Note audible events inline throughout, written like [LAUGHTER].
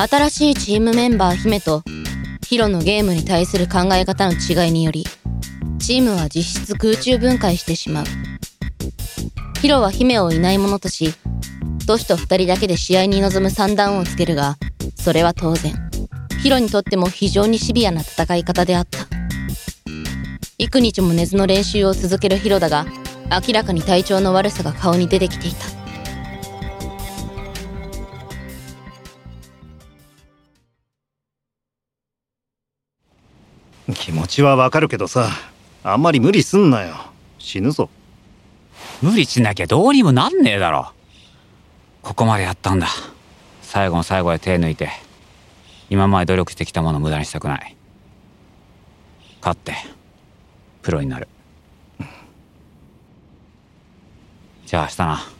新しいチームメンバー姫とヒロのゲームに対する考え方の違いによりチームは実質空中分解してしまう。ヒロは姫をいないものとしトシと二人だけで試合に臨む三段をつけるがそれは当然ヒロにとっても非常にシビアな戦い方であった。幾日も寝ずの練習を続けるヒロだが明らかに体調の悪さが顔に出てきていた。気持ちはわかるけどさあんまり無理すんなよ。死ぬぞ。無理しなきゃどうにもなんねえだろ。ここまでやったんだ。最後の最後で手抜いて今まで努力してきたものを無駄にしたくない。勝ってプロになる。じゃあ明日な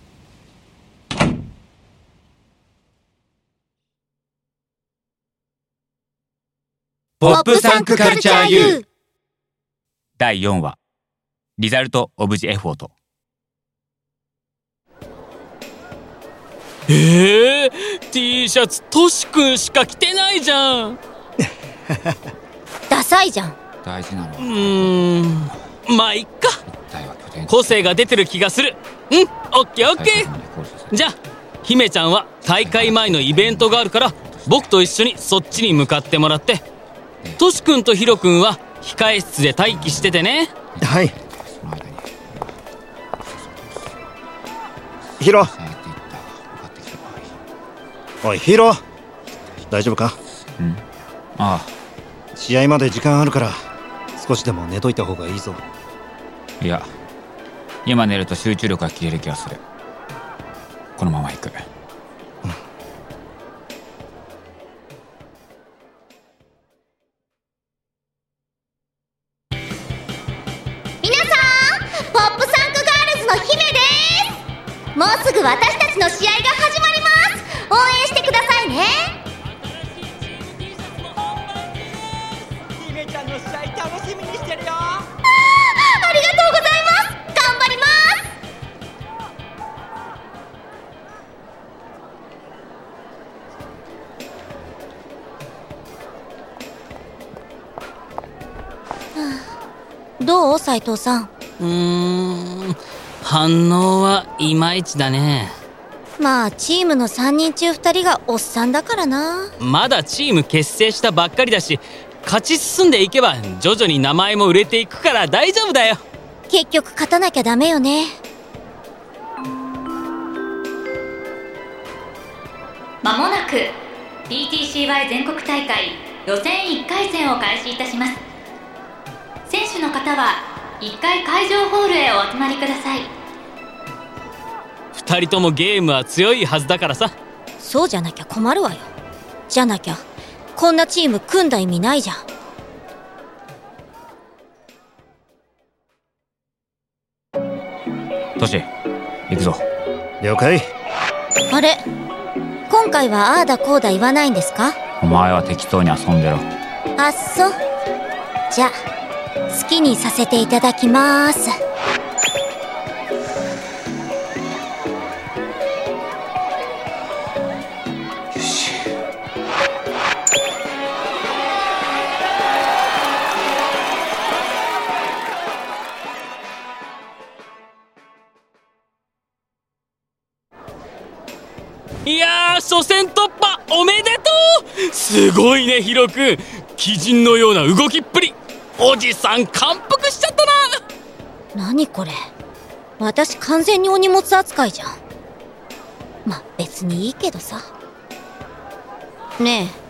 ポップサンクカルチャー U 第4話。リザルト・オブ・ジ・エフォート。えー、T シャツトシ君しか着てないじゃん。[LAUGHS] ダサいじゃん。大事なの。うーん。まあいっか。個性が出てる気がする。うん。オッケーオッケー。じゃあ姫ちゃんは大会前のイベントがあるから僕と一緒にそっちに向かってもらってトシ君とヒロ君は控え室で待機しててね。はい。ヒロ。おいヒロ。大丈夫か？うん。あ試合まで時間あるから少しでも寝といた方がいいぞ。あいや。今寝ると集中力が切れる気がする。このまま行くどう？斉藤さん。うーん。反応はいまいちだね。まあチームの3人中2人がおっさんだからな。まだチーム結成したばっかりだし勝ち進んでいけば徐々に名前も売れていくから大丈夫だよ。結局勝たなきゃダメよね。まもなく PTCY 全国大会予選1回戦を開始いたします。選手の方は1階会場ホールへお集まりください。2人ともゲームは強いはずだからさ。そうじゃなきゃ困るわよ。じゃなきゃこんなチーム組んだ意味ないじゃん。トシ行くぞ。了解。あれ今回はああだこうだ言わないんですか？お前は適当に遊んでろ。あっそ。じゃあ好きにさせていただきます。いやー初戦突破おめでとう！すごいねヒロ君。鬼人のような動きっぷり。おじさん感服しちゃったな。何これ。私完全にお荷物扱いじゃん。まあ別にいいけどさ。ねえ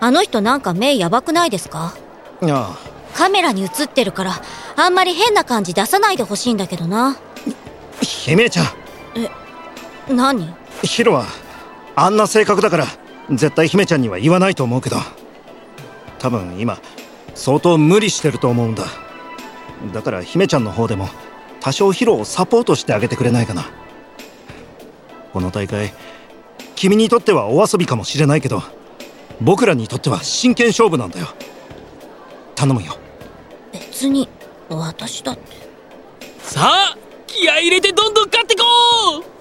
あの人なんか目やばくないですか？あカメラに映ってるからあんまり変な感じ出さないでほしいんだけどな。姫ちゃん。何？ヒロはあんな性格だから絶対姫ちゃんには言わないと思うけど。多分今相当無理してると思うんだ。だから姫ちゃんの方でも多少ヒロをサポートしてあげてくれないかな。この大会君にとってはお遊びかもしれないけど僕らにとっては真剣勝負なんだよ。頼むよ。別に私だって。さあ気合い入れてどんどん勝ってこう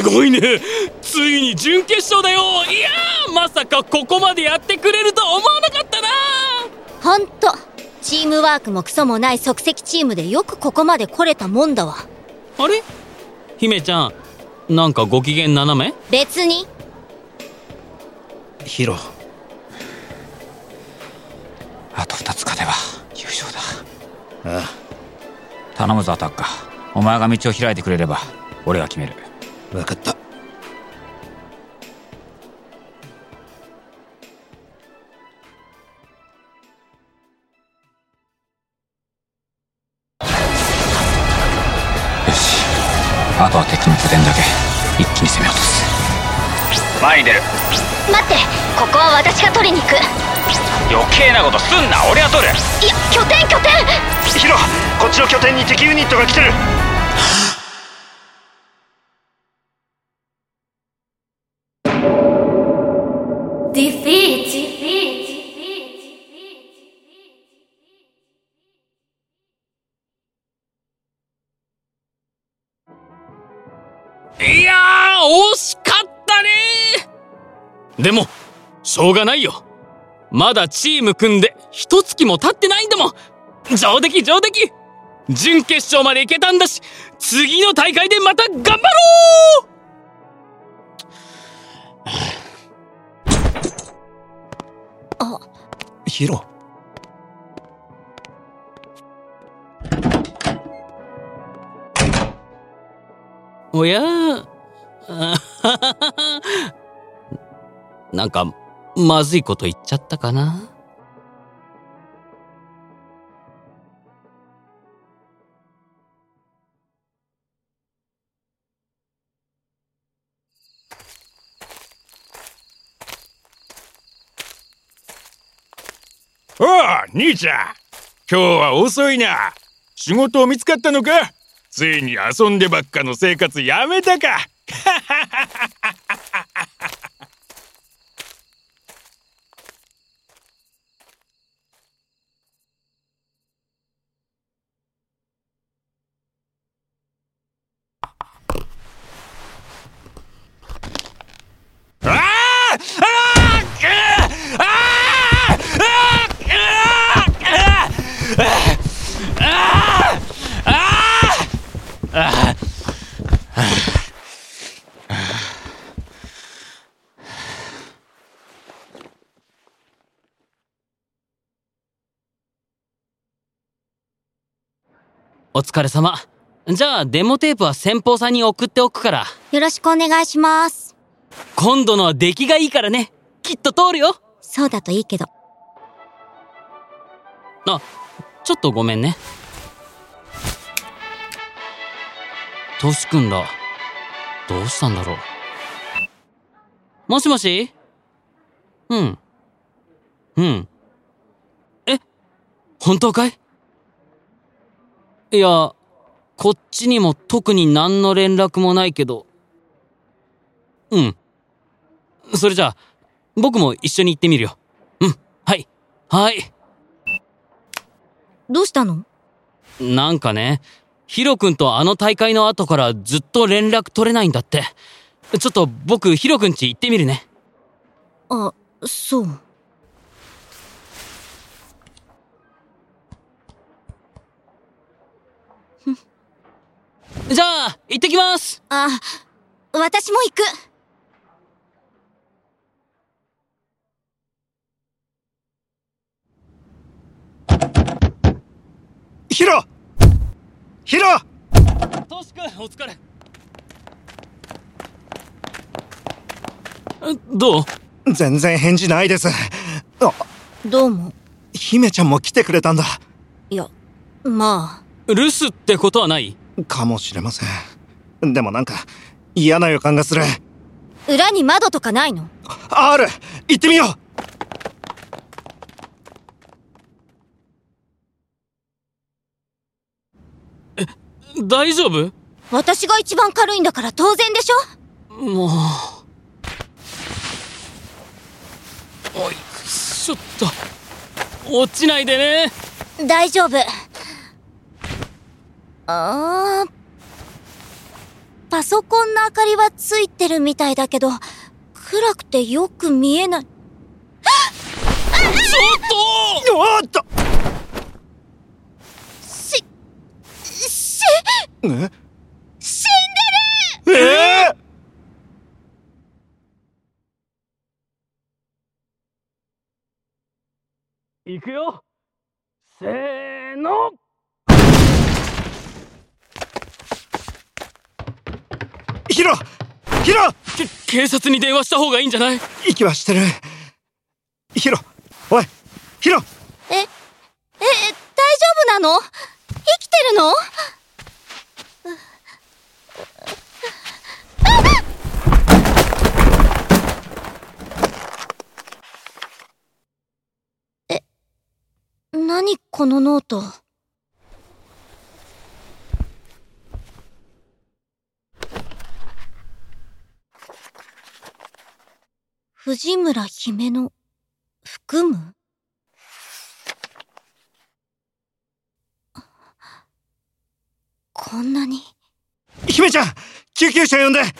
すごいね。ついに準決勝だよ。いやまさかここまでやってくれると思わなかったな。ほんとチームワークもクソもない即席チームでよくここまで来れたもんだわ。あれ？姫ちゃんなんかご機嫌斜め？別に。ヒロ。あと2つ勝てば優勝だ。ああ。頼むぞタッカお前が道を開いてくれれば俺が決める分かった。よし。あとは敵の拠点だけ。一気に攻め落とす前に出る。待って。ここは私が取りに行く。余計なことすんな。俺は取る。いや拠点拠点。ヒロこっちの拠点に敵ユニットが来てるでもしょうがないよ。まだチーム組んで一月も経ってないんだもん。上出来上出来。準決勝まで行けたんだし次の大会でまた頑張ろう！ヒロ。おやあはははなんかまずいこと言っちゃったかな？おう兄ちゃん。今日は遅いな。仕事見つかったのか？ついに遊んでばっかの生活やめたか [LAUGHS] ああああお疲れ様。じゃあデモテープは先方さんに送っておくから。よろしくお願いします。今度のは出来がいいからね。きっと通るよ。そうだといいけど。あちょっとごめんね。トシ君だどうしたんだろう。もしもし？うん。うん。え本当かい？いやこっちにも特に何の連絡もないけど。うん。それじゃあ僕も一緒に行ってみるよ。うん。はい。はい。どうしたの？なんかね、ヒロ君とあの大会の後からずっと連絡取れないんだって。ちょっと僕、ヒロ君家行ってみるね。あそうじゃあ、行ってきます。あ私も行く。ヒロ！ヒロ！トシ君、お疲れ。どう？全然返事ないです。あどうも。姫ちゃんも来てくれたんだ。いやま留守ってことはない？かもしれません。でもなんか嫌な予感がする。あ裏に窓とかないの？ある。行ってみよう。大丈夫？私が一番軽いんだから当然でしょ？もう。おい、ちょっと。落ちないでね。大丈夫あー。パソコンの明かりはついてるみたいだけど、暗くてよく見えない。ちょっと！おっとし、し、え？死んでる！え？ーいくよ。せーのヒロヒロ！警察に電話した方がいいんじゃない？息はしてる。ヒロおいヒロ！え、え、大丈夫なの？生きてるの？何このノート？藤村姫の含むこんなに？姫ちゃん救急車呼んで。あ、はい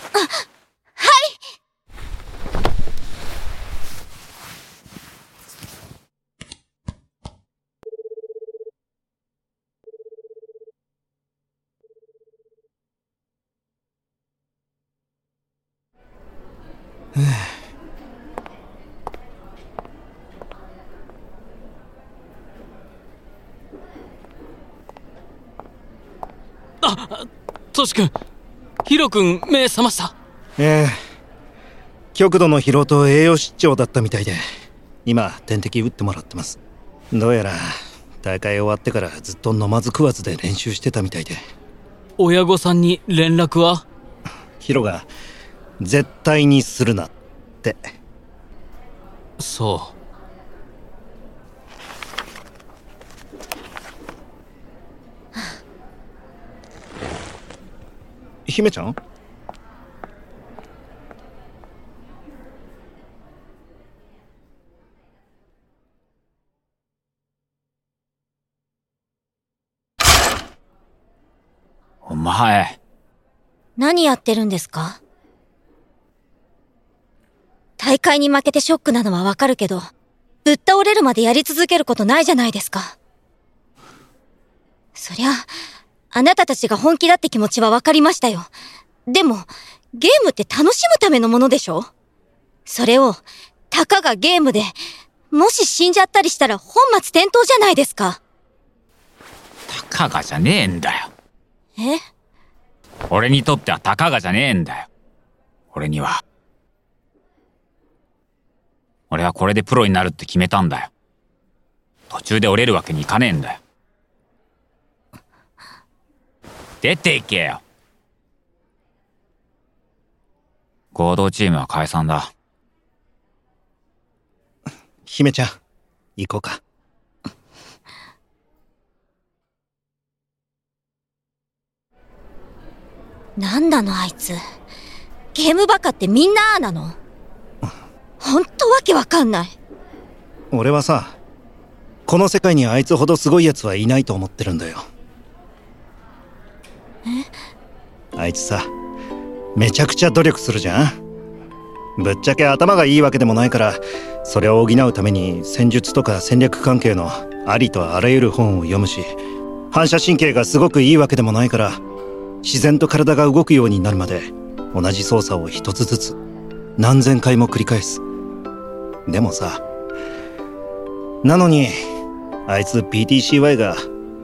あトシ君ヒロ君目覚ました。ええ。極度の疲労と栄養失調だったみたいで今点滴打ってもらってます。どうやら大会終わってからずっと飲まず食わずで練習してたみたいで。親御さんに連絡は？ヒロが絶対にするなって。そう姫ちゃんお前。何やってるんですか？大会に負けてショックなのはわかるけど、ぶっ倒れるまでやり続けることないじゃないですか。そりゃ、あなたたちが本気だって気持ちはわかりましたよ。でも、ゲームって楽しむためのものでしょ？それを、たかがゲームで、もし死んじゃったりしたら本末転倒じゃないですか。たかがじゃねえんだよ。え？俺にとってはたかがじゃねえんだよ。俺には、俺はこれでプロになるって決めたんだよ。途中で折れるわけにいかねえんだよ。出ていけよ。合同チームは解散だ。姫ちゃん、行こうか。なんだのあいつ。ゲームバカってみんなああなのほんとわけわかんない。俺はさ、この世界にあいつほどすごい奴はいないと思ってるんだよ。えあいつさ、めちゃくちゃ努力するじゃんぶっちゃけ頭がいいわけでもないから、それを補うために戦術とか戦略関係のありとあらゆる本を読むし、反射神経がすごくいいわけでもないから、自然と体が動くようになるまで同じ操作を一つずつ何千回も繰り返す。でもさなのにあいつ PTCY が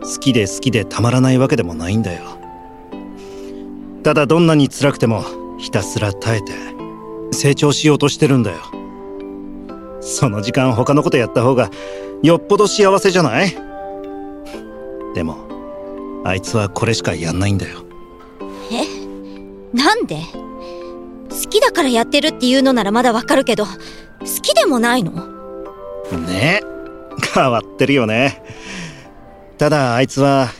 好きで好きでたまらないわけでもないんだよただどんなに辛くてもひたすら耐えて成長しようとしてるんだよ。その時間他のことやった方がよっぽど幸せじゃない？でもあいつはこれしかやんないんだよ。え？なんで？好きだからやってるっていうのならまだわかるけど好きでもないの？ね？変わってるよね。ただあいつは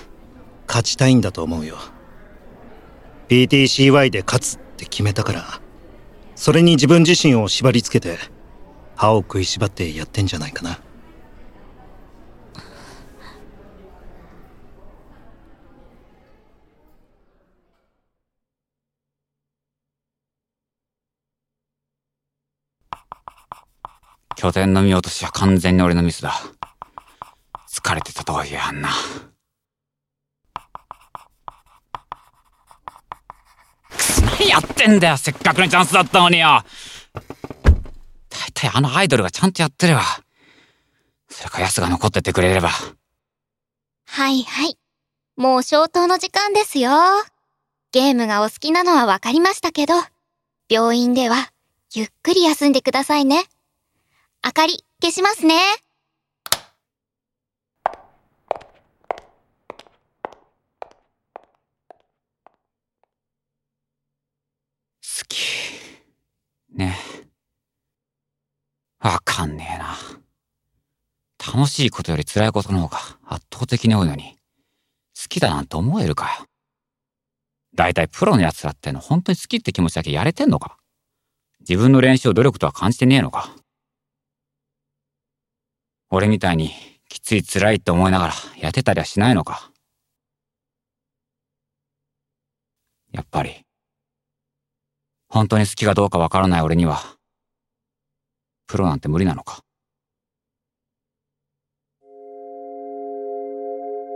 勝ちたいんだと思うよ PTCY で勝つって決めたから、それに自分自身を縛り付けて、歯を食いしばってやってんじゃないかな。拠点の見落としは完全に俺のミスだ。疲れてたとはいえあんな。やってんだよせっかくのチャンスだったのによ大体あのアイドルがちゃんとやってれば。それかヤスが残っててくれれば。はいはい。もう消灯の時間ですよ。ゲームがお好きなのはわかりましたけど、病院ではゆっくり休んでくださいね。明かり消しますね。好き。ね。わかんねえな。楽しいことより辛いことの方が圧倒的に多いのに。好きだなんて思えるかよ。だいいプロの奴らっての本当に好きって気持ちだけやれてんのか自分の練習を努力とは感じてねえのか俺みたいにきつい辛いって思いながらやってたりはしないのかやっぱり、本当に好きかどうかわからない俺には、プロなんて無理なのか？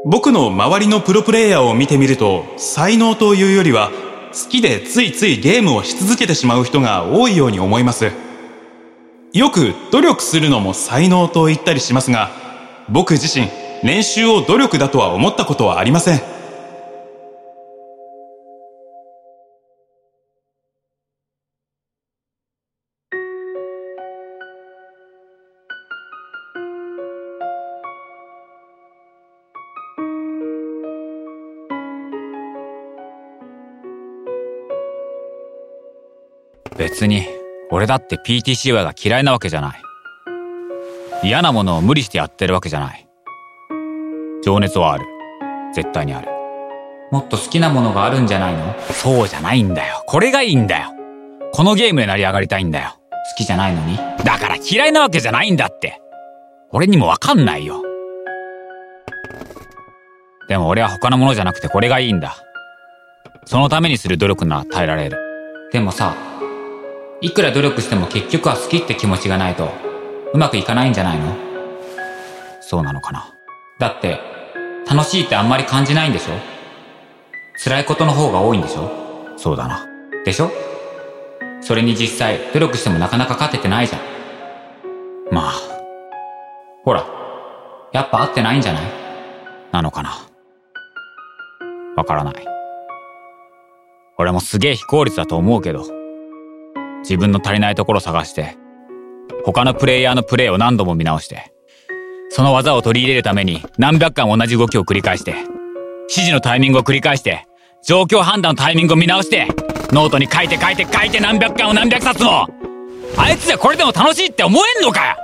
僕の周りのプロプレイヤーを見てみると、才能というよりは、好きでついついゲームをし続けてしまう人が多いように思います。よく努力するのも才能と言ったりしますが、僕自身練習を努力だとは思ったことはありません。別に、俺だって PTCY が嫌いなわけじゃない。嫌なものを無理してやってるわけじゃない。情熱はある。絶対にある。もっと好きなものがあるんじゃないの？そうじゃないんだよ。これがいいんだよ。このゲームで成り上がりたいんだよ。好きじゃないのにだから嫌いなわけじゃないんだって。俺にもわかんないよ。でも俺は他のものじゃなくてこれがいいんだ。そのためにする努力なら耐えられる。でもさ、いくら努力しても結局は好きって気持ちがないと、うまくいかないんじゃないの？そうなのかな？だって、楽しいってあんまり感じないんでしょ？辛いことの方が多いんでしょ？そうだな。でしょ？それに実際、努力してもなかなか勝ててないじゃん。まあ。ほら、やっぱ合ってないんじゃない？なのかな？わからない。俺もすげえ非効率だと思うけど、自分の足りないところ探して、他のプレイヤーのプレイを何度も見直して、その技を取り入れるために何百回同じ動きを繰り返して、指示のタイミングを繰り返して、状況判断のタイミングを見直して、ノートに書いて書いて書いて何百回も何百冊もあいつじゃこれでも楽しいって思えんのかよ。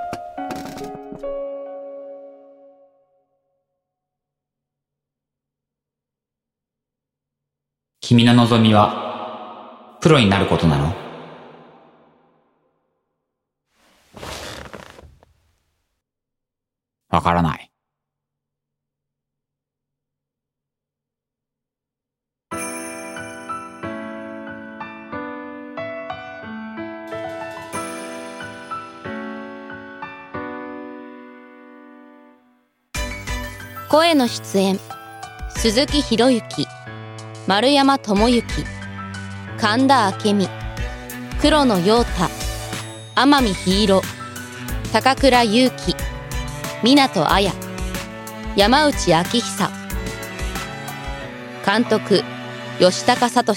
君の望みは、プロになることなの？わからない。声の出演鈴木博之丸山智之神田明美黒野陽太天海日色高倉優希湊綾山内昭久監督吉高聡。